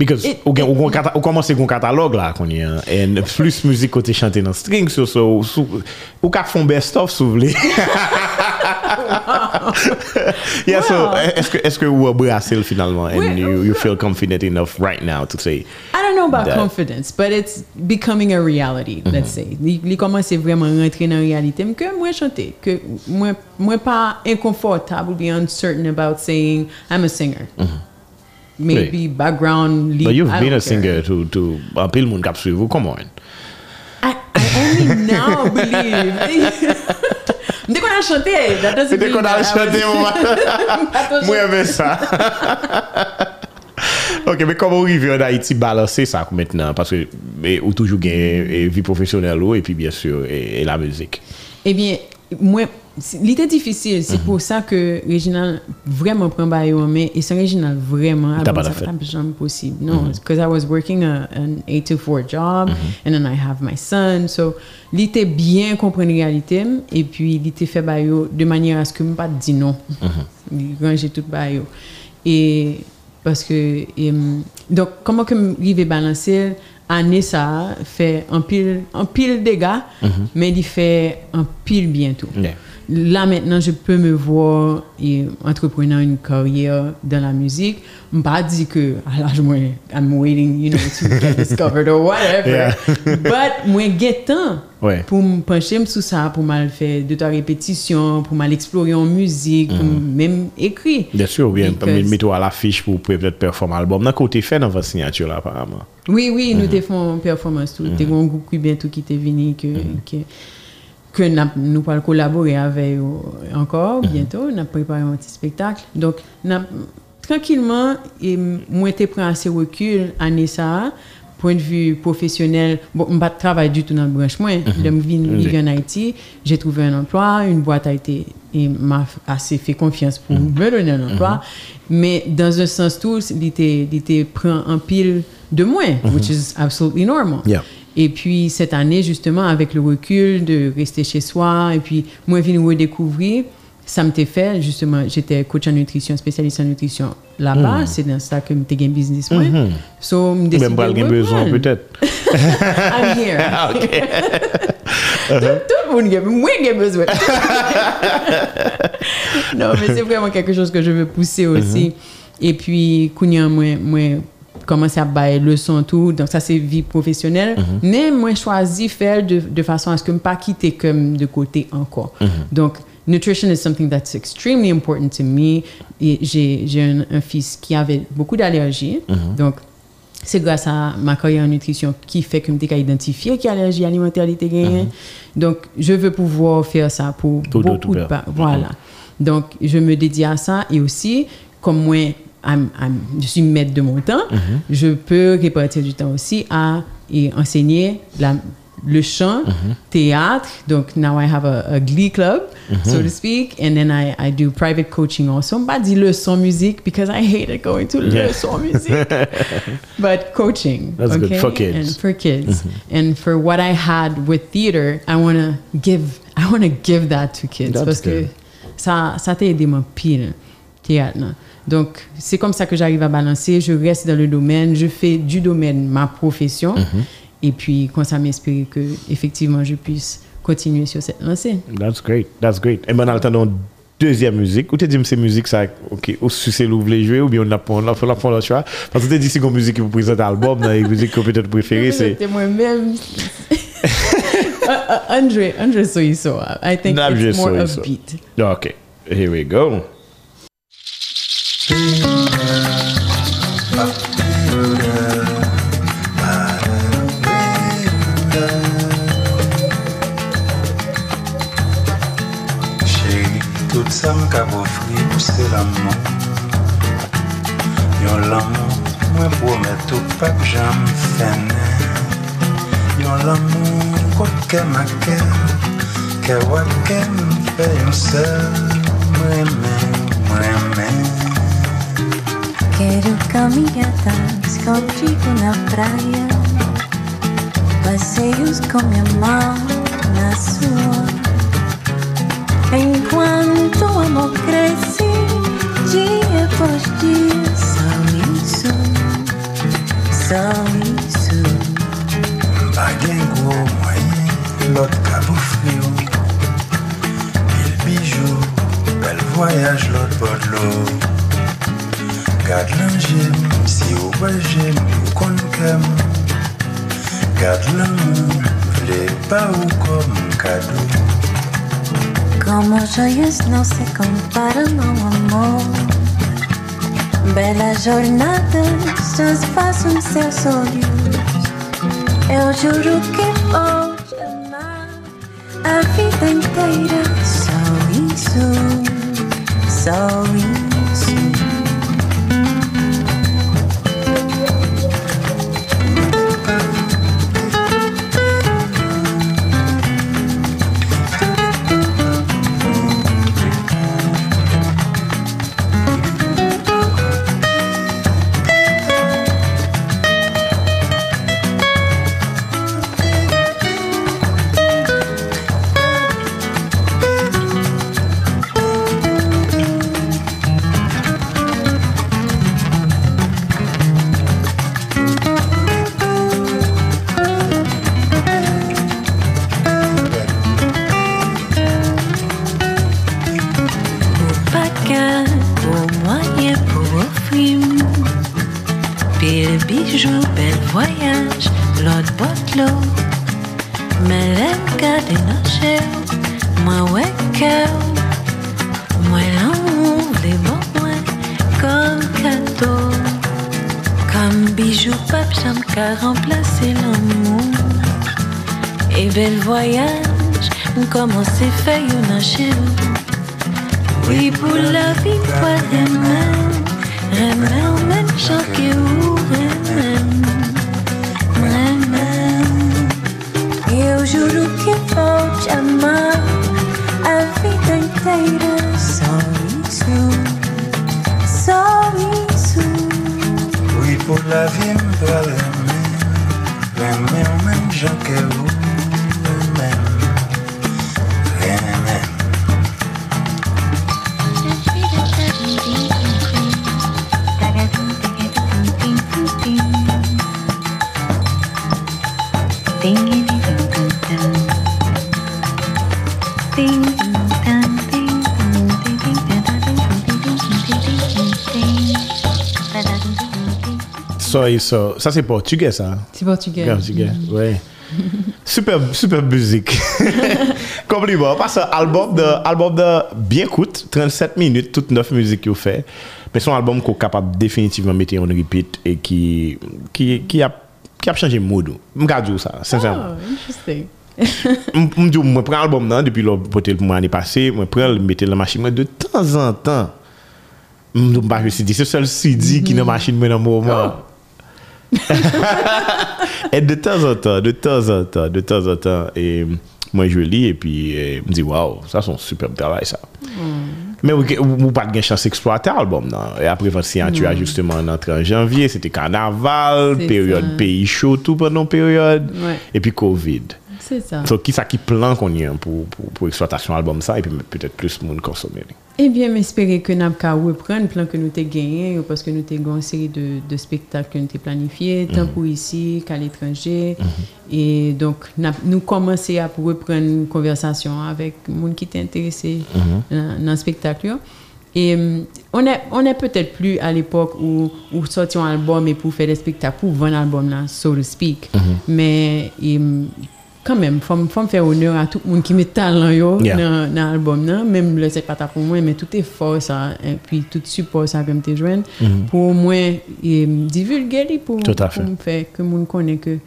A: Because
B: it,
A: ou, gen, it, ou, kon, ou komanse kon katalog la kon yon, en plus müzik kote chante nan string sou sou, ou kak fon best of sou vle. yeah, well,
B: so
A: est-ce que, est que vous embrassez finalement and you, you feel confident enough right now to say
B: I don't know about
A: that.
B: confidence, but it's becoming a reality,
A: mm -hmm.
B: let's say. Li komanse vreman rentre nan realite, mwen ke mwen chante, ke mwen, mwen pa inconfortable, be uncertain about saying I'm a singer. Mm -hmm. Maybe right.
A: background,
B: lead,
A: But you've
B: I
A: been a
B: care.
A: singer to, to apil moun kap suivou, come on.
B: I, I only now believe...
A: Dè kon
B: al chante, dè
A: kon al
B: chante
A: mwen mwen sa. Ok, men koman ou rive an Haiti balanse sa kou maintenant? Paske ou toujou gen e, vi profesyonel ou, e pi byensur, e la müzik.
B: E eh bien, mwen... c'est- l'idée difficile, c'est pour ça que Réginal vraiment prend bail en main et c'est Réginal vraiment
A: pas
B: pas jamais possible. Non, because I was working a, an 8 to 4 job and then I have my son. So, l'idée bien comprendre la réalité et puis l'idée fait bail de manière à ce que je pas dire non. Il ranger tout bail. Et Parce que, donc, comment que m'arrive balancer, année ça fait un pile, un pile dégâts, mais il fait un pile bientôt.
A: Yeah.
B: Là maintenant, je peux me voir et entreprenant une carrière dans la musique. Je ne pas dire que à l'âge moi, I'm waiting, you know, to get discovered or whatever.
A: Yeah.
B: But moi, j'ai temps
A: Ouais.
B: pour me pencher sur ça, pour mal faire deux trois répétitions, pour mal explorer en musique, pour même écrire.
A: Bien sûr, ou bien
B: Because-
A: mettez-vous à l'affiche pour peut-être performer l'album. Dans côté fait dans votre signature là, apparemment.
B: Oui, oui,
A: Mhm.
B: nous te fait une performance tout. T'es un groupe qui bientôt qui t'est venu que
A: Mhm.
B: que que nous pas collaborer avec eux encore
A: Mhm.
B: bientôt, on a préparé un petit spectacle. Donc tranquillement et moi t'ai pris assez recul année ça point de vue professionnel, bon, je pas travailler du tout dans le branche moi.
A: Mhm.
B: De me vivre en Haïti, j'ai trouvé un emploi, une boîte a été et m'a assez fait confiance pour
A: Mhm.
B: me donner un emploi. Mais dans un sens tout, il était, prend un pile de moins, which is absolutely normal.
A: Mhm. Yeah.
B: Et puis cette année, justement, avec le recul de rester chez soi, et puis moi, je viens redécouvrir, ça m'était fait, justement, j'étais coach en nutrition, spécialiste en nutrition là-bas, c'est dans ça que j'étais un business. moi. So, me décidé
A: Même besoin peut-être.
B: I'm here. tout, tout le monde a moi j'ai besoin. non, mais c'est vraiment quelque chose que je veux pousser aussi. Et puis, Kounia, moi, moi commencer à bailler leçon tout. Donc, ça, c'est vie professionnelle. Mais moi, choisi faire de, de façon à ce que je ne pas quitter comme de côté encore. Donc, nutrition is something that's extremely important to me. Et j'ai j'ai un, un fils qui avait beaucoup d'allergies. Donc, c'est grâce à ma carrière en nutrition qui fait que je suis identifier quelle allergie alimentaire était gagné. Donc, je veux pouvoir faire ça pour
A: d'autres
B: beaucoup de pa- Voilà. Donc, je me dédie à ça et aussi, comme moi, I'm- I'm- je suis maître de mon temps, je peux répartir du temps aussi à et enseigner la, le chant, théâtre. Donc, now I have a, a glee club, so to speak. And then I, I do private coaching also. Pas dit leçon musique because I hated going to
A: Yeah.
B: leçon musique. but coaching.
A: That's good.
B: okay?
A: For kids.
B: And for kids. And for what I had with theater, I want to give, I want to give that to kids.
A: That's
B: parce que
A: good.
B: ça, ça t'a aidé mon pile, théâtre. là. Donc, c'est comme ça que j'arrive à balancer. Je reste dans le domaine, je fais du domaine ma profession.
A: Mm-hmm.
B: Et puis, quand ça m'inspire que, effectivement, je puisse continuer sur cette lancée.
A: That's great. That's great. Et maintenant, attendons deuxième musique. Ou tu dis que c'est musique ça, ok, ou si c'est vous voulez jouer, ou bien on a on a pas le choix? Parce que tu dis si comme musique qui vous présente l'album, dans les musiques que peut-être préférées, c'est.
B: C'était moi-même. Andre, Andre Soiso. I think
A: Andre
B: it's more upbeat.
A: Ok, here we go.
D: Faire. Yon l'amour, quoi que ma cœur, que what que fait yon seul. Moi aimé, moi aimé.
C: Quero caminhadas contigo na praia, passeios com minha mão na sua. Enquanto o amor cresce, dia após dia, só isso, só isso.
D: Bagen gros moyen, l'autre cap offrir. Mille bijoux, bel voyage l'autre bord de l'eau. Garde l'angime, si ou j'aime, ou qu'on qu'aime. Garde l'amour, v'lez pas ou comme cadeau.
C: Como joias não se compara ao amor. Bela jornada, só se faz nos seus olhos. Eu juro que te amar a vida inteira. Só isso, só isso. marché Oui, pour la vie, pas de même Remem, même choqué ou remem Remem Eu juro que vou te amar A vida inteira Só isso Só isso
D: Oui, pour la vie, pas de même Remem, même choqué ou remem
A: Ça, et ça, c'est portugais, ça.
B: C'est portugais.
A: Portugais, ouais. Super, super musique. Compliment. Parce que album de, album de bien coûte, 37 minutes, toutes 9 musiques qu'il fait. Mais son album qu'on est capable définitivement de mettre en repeat et qui, qui, qui a, qui a changé le mood. Je dire ça, sincèrement.
B: Oh, interesting.
A: Je dis, je prends l'album là, depuis le potel pour moi l'année passée, je prends le mettre dans la machine, de temps en temps, je me suis dit, c'est le seul CD qui est dans la machine, mais dans le moment. et de temps en temps, de temps en temps, de temps en temps, et moi je lis et puis je me dis waouh, ça c'est un superbe travail ça. Mm. Mais vous n'avez pas de chance d'exploiter l'album. Non. Et après, si mm. tu as mm. justement en entrée en janvier, c'était carnaval, période
B: ça.
A: pays chaud, tout pendant période,
B: ouais.
A: et puis Covid.
B: C'est ça.
A: Donc, qui ça qui plan qu'on y a pour, pour, pour exploitation album ça, et puis peut-être plus de monde consommer.
B: Eh bien, m'espérer que nous avons reprendre le plan que nous avons gagné, parce que nous avons une série de, de spectacles que nous avons planifiés, tant pour ici qu'à l'étranger. Et donc, nous commençons à reprendre une conversation avec les gens qui étaient intéressés dans, dans le spectacle. Et hum, on est, on est peut-être plus à l'époque où, où sortir un album et pour faire des spectacles, pour vendre un album, là, so to speak. Mais hum, quand même, il faut, faut me faire honneur à tout le monde qui met talent yo,
A: Yeah.
B: dans dans l'album. Même le c'est pas ta pour moi, mais tout effort, ça, et puis tout support ça comme tu joindre, pour au moins et, divulguer pour,
A: Tout à
B: pour
A: fait.
B: me faire que le monde connaît que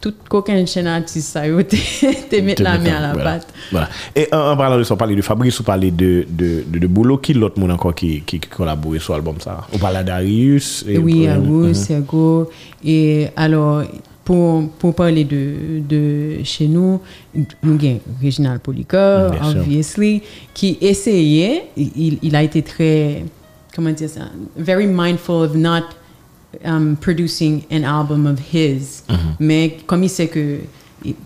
B: tout coquin chaîne artiste, ça yo, te te mettre la main à la
A: Voilà.
B: pâte.
A: Voilà. Et en, en parlant de ça, on parlait de Fabrice, on parlait de, de, de, de Boulot, qui l'autre monde encore qui, qui, qui collabore sur l'album ça? On parlait d'Arius. et-
B: Oui,
A: euh,
B: Agus, Sergo. Et alors, pour, pour parler de, de chez nous, nous avons
A: Bien sûr.
B: obviously, qui essayait, il, il a été très, comment dire ça, very mindful of not um, producing an album of his. Mais comme il sait que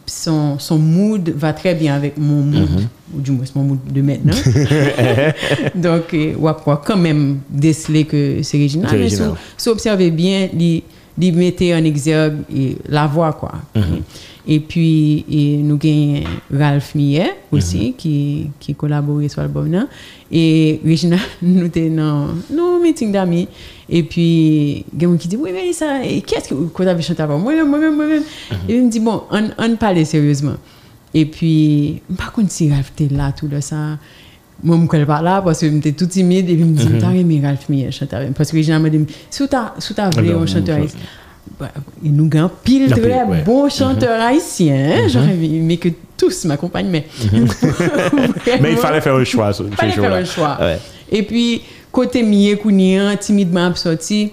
B: son, son mood va très bien avec mon mood, ou du moins mon mood de maintenant. Donc, euh, on va quand même déceler que c'est original. Mais si vous observez bien, il, il mettait en exergue et la voix, quoi. Et puis, et nous avons Ralph Millet aussi, qui, qui collaborait sur l'album. là. Et Regina, nous étions dans nos meeting d'amis. Et puis, il y a quelqu'un qui dit, oui, mais ça, et qu'est-ce que vous avez chanté avant? Moi-même, moi-même, moi-même. Et il me dit, bon, on, on parlait sérieusement. Et puis, par contre, si Ralph était là, tout de ça, moi, je ne connais pas là parce que j'étais tout timide. Et puis, il me dit, t'as aimé Ralph Millet chanter avec Parce que Regina m'a dit, si tu as voulu un chanteur haïtien, bah, et nous avons pile
A: Pile,
B: très
A: ouais.
B: bons chanteurs haïtiens. hein. J'aurais aimé que tous m'accompagnent, mais.
A: Mais il fallait faire un choix.
B: Il fallait faire un choix.
A: Ouais.
B: Et puis, côté Millet, timidement sorti,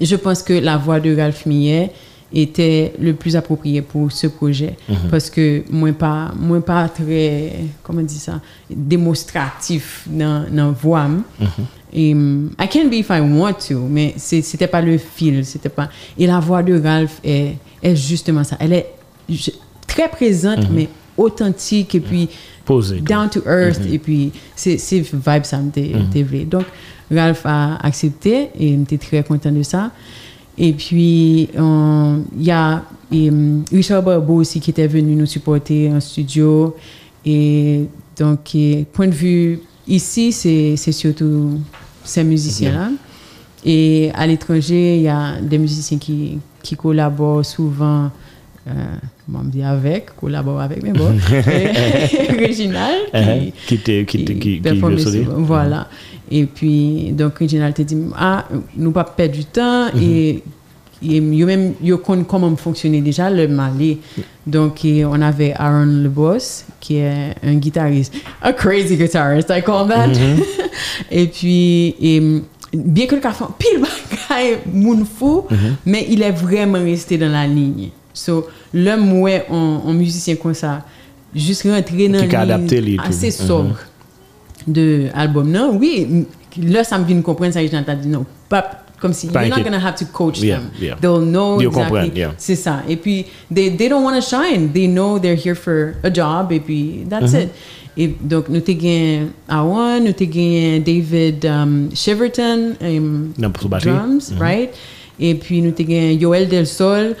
B: je pense que la voix de Ralph Millet était le plus approprié pour ce projet. Parce que moi, pas, moi, pas très, comment on dit ça, démonstratif dans dans voix. am. Et, hum, I can be if I want to, mais c'était pas le fil, c'était pas. Et la voix de Ralph est, est justement ça. Elle est très présente, mais authentique et puis
A: Posé.
B: down to earth et puis c'est vibe ça me donc Ralph a accepté et j'étais très content de ça et puis euh, il y a et, Richard Barbeau aussi qui était venu nous supporter en studio et donc et, point de vue ici c'est surtout ces musiciens là Et à l'étranger, il y a des musiciens qui, qui collaborent souvent, euh, on dit avec, collaborent avec, mais bon, Et Réginal,
A: Uh-huh. Qui qui qui- qui
B: souvent. Voilà. Et puis, donc, Réginal te dit, ah, nous pas perdre du temps
A: Mhm.
B: et et yo même yo connaît comment fonctionnait déjà le malais donc et on avait Aaron Le Boss qui est un guitariste a crazy guitarist I call that
A: Mhm.
B: et puis et, bien que le fait pile bagaille moun fou
A: Mhm.
B: mais il est vraiment resté dans la ligne so l'homme ouais en, en musicien comme ça juste rentrer dans la ligne assez
A: Mhm.
B: sobre de album non oui m- là ça me vient de comprendre ça j'ai entendu non pas comme si you're not gonna have to coach
A: Yeah,
B: them
A: yeah.
B: they'll know
A: Ils
B: exactly
A: yeah.
B: c'est ça et puis they, they don't want to shine they know they're here for a job et puis that's
A: Mm-hmm.
B: it et donc nous t'ai Awan nous t'ai David um, Shiverton um,
A: Non, pour batterie.
B: drums right? Et puis nous t'ai Yoel Del Sol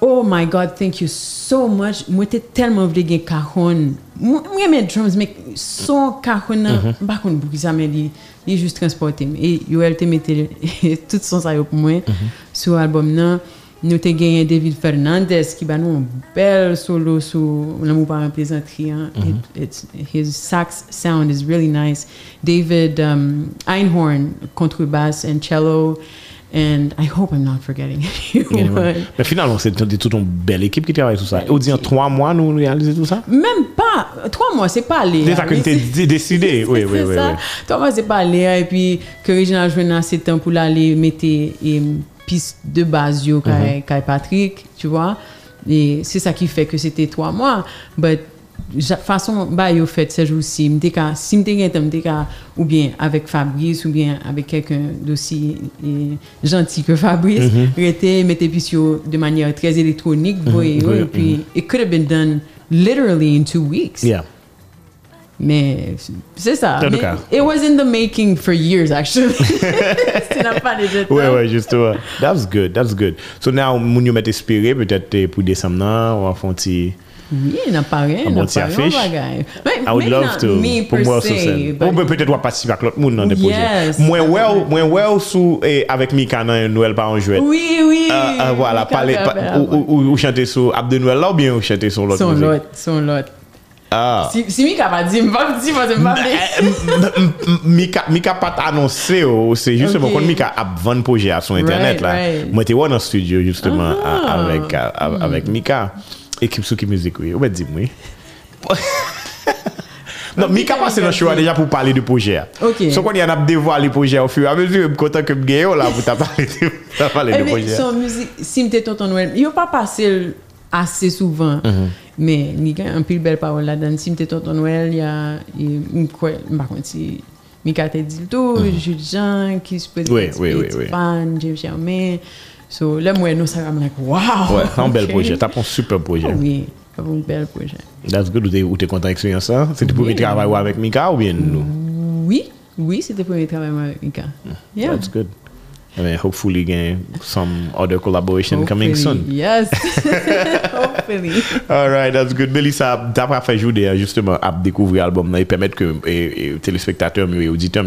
B: Oh my God, thank you so much. Mwen te telman vle gen kahon. Mwen remen drums, men son kahon nan, mm -hmm. bakon bou ki sa men li, li just transporte. E yo el te mette tout son sayo pou mwen mm -hmm. sou albom nan. Nou te genyen David Fernandez ki ba nou an bel solo sou L'amour par un plaisanterie. Mm -hmm. It, his sax sound is really nice. David um, Einhorn, kontrebass and cello. And I hope I'm not forgetting anyone.
A: Mais finalement, c'est c'est toute une belle équipe qui travaille sur ça. Et on dit en trois mois, nous réaliser tout ça?
B: Même pas. Trois mois, c'est pas aller.
A: C'est ça que
B: c'est-
A: dé- décidé. Oui, oui,
B: c'est
A: oui.
B: ça.
A: oui.
B: Trois mois, c'est pas aller. Et puis, que Regina Jouen assez de temps pour l'aller mettre une piste de base, yo,
A: Mhm.
B: kay Patrick, tu vois. Et c'est ça qui fait que c'était trois mois. But, façon, bah, yo fait ces jours-ci, m'te ka- si temps, m'te ka- ou bien avec Fabrice, ou bien avec quelqu'un d'aussi gentil que Fabrice, rete, mette puis yo de manière très électronique, voyez, yo,
A: oui,
B: et puis, it could have been done literally in two weeks.
A: Yeah.
B: Mais c'est ça.
A: En tout
B: Mais
A: cas.
B: It was in the making for years, actually. tu n'as pas déjà.
A: Ouais, ouais, justement. That's good, that's good. So now, moun yo met espéré, peut-être pour décembre, on va faire un petit...
B: Ye, nan
A: pare,
B: nan
A: bon pare,
B: nan bagay.
A: I would love to, pou
B: mwen
A: sou
B: sen.
A: Ou mwen petet wap pati ak lot moun nan depoje. Mwen
B: wè
A: ou, mwen wè ou sou, eh, e, avèk mi kanan yon Noël pa an jwèd.
B: Oui, oui.
A: Uh, uh, voilà,
B: pale,
A: ou chante sou Abde Noël la ou bien ou chante sou lot
B: mouzik?
A: Son
B: lot, son lot.
A: Ah.
B: Si, si mi ka pa di, mi pa
A: di,
B: mi
A: pa di. Mi ka pa t'anonsè ou, se juste okay. mwen
B: kon
A: mi ka ap van poje a son internet
B: right,
A: la.
B: Right.
A: Mwen te wè nan studio justement avèk mi ka. Ah. Équipe Souki Musique, oui. Ou ben, dis-moi. Non, Mika passe dans le show déjà pour parler du projet.
B: Ok.
A: So, quand il y en a dévoilé le projet au fur et à mesure, je suis content que je gagne là pour t'as parlé de- t'as parlé
B: Eh
A: du
B: bien,
A: projet.
B: son si tonton Noël, il n'a pas passé assez souvent.
A: Mhm.
B: Mais il y a un peu belle parole là-dedans. Si m'était tonton Noël, il y a, il il- quoi, par contre, si Mika t'a dit le tout, Jules Jean,
A: oui, oui.
B: fan, James Germain. So, là, moi, nous, ça me like, wow!
A: Ouais, c'est un bel projet. T'as un super projet.
B: Oui, c'est un bel projet.
A: That's good. Ou t'es- content avec l'expérience ça? C'était pour
B: Oui.
A: travailler avec Mika ou bien nous?
B: Oui, oui, c'était pour le travail avec Mika. Yeah.
A: That's good. I mean, hopefully, again, some other collaboration coming
B: Hopefully,
A: soon.
B: Yes. Hopefully.
A: All right, that's good. Melissa, d'après fait jouer justement à découvrir l'album et permettre que et, téléspectateurs et auditeurs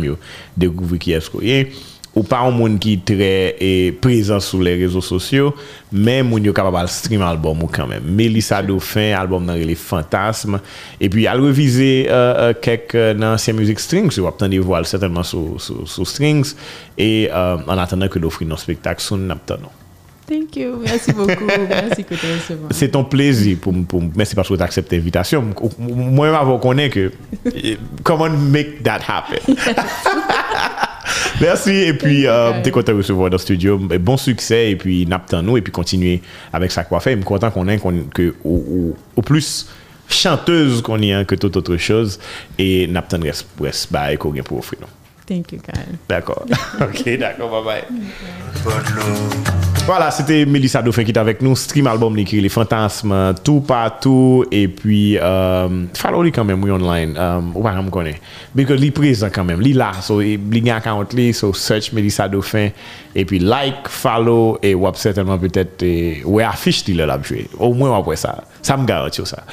A: découvrir qui est-ce est. ou pas un monde qui très est présent sur les réseaux sociaux mais moun yo capable stream album ou quand même Melissa Dauphin album dans les fantasmes et puis elle reviser euh, euh, quelques euh, anciennes musiques strings vous attendez voir certainement sur sur sur strings et euh, en attendant que l'offre nos spectacle soon n'attendons
B: Thank you. Merci beaucoup. merci que tu
A: C'est ton plaisir. Pour, pour, merci parce que tu acceptes l'invitation. Moi-même, je connais que. Comment make that happen? Merci. Et puis, euh, t'es content de recevoir dans le studio. Bon succès. Et puis, n'abtend nous. Et puis, continuez avec ça qu'on fait. Je suis content qu'on ait, qu'on, que, au, au plus, chanteuse qu'on y a que toute autre chose. Et n'abtend reste, reste, bah, qu'on pour offrir. Non.
B: Thank you, Kyle.
A: D'accord. ok, d'accord,
D: bye-bye.
A: Voilà, c'était Mélissa Dauphin qui était avec nous. Stream album l'écrit Les Fantasmes, tout partout. Et puis, euh, follow-lui quand même, oui, online. Um, ou pas, me connaît. Because lui présent quand même. Lui là, so, lui a account, lui, so search Mélissa Dauphin. Et puis, like, follow, et wap certainement peut-être, ouais, affiche-t-il là, là, Au moins après ça. Ça me garantit ça.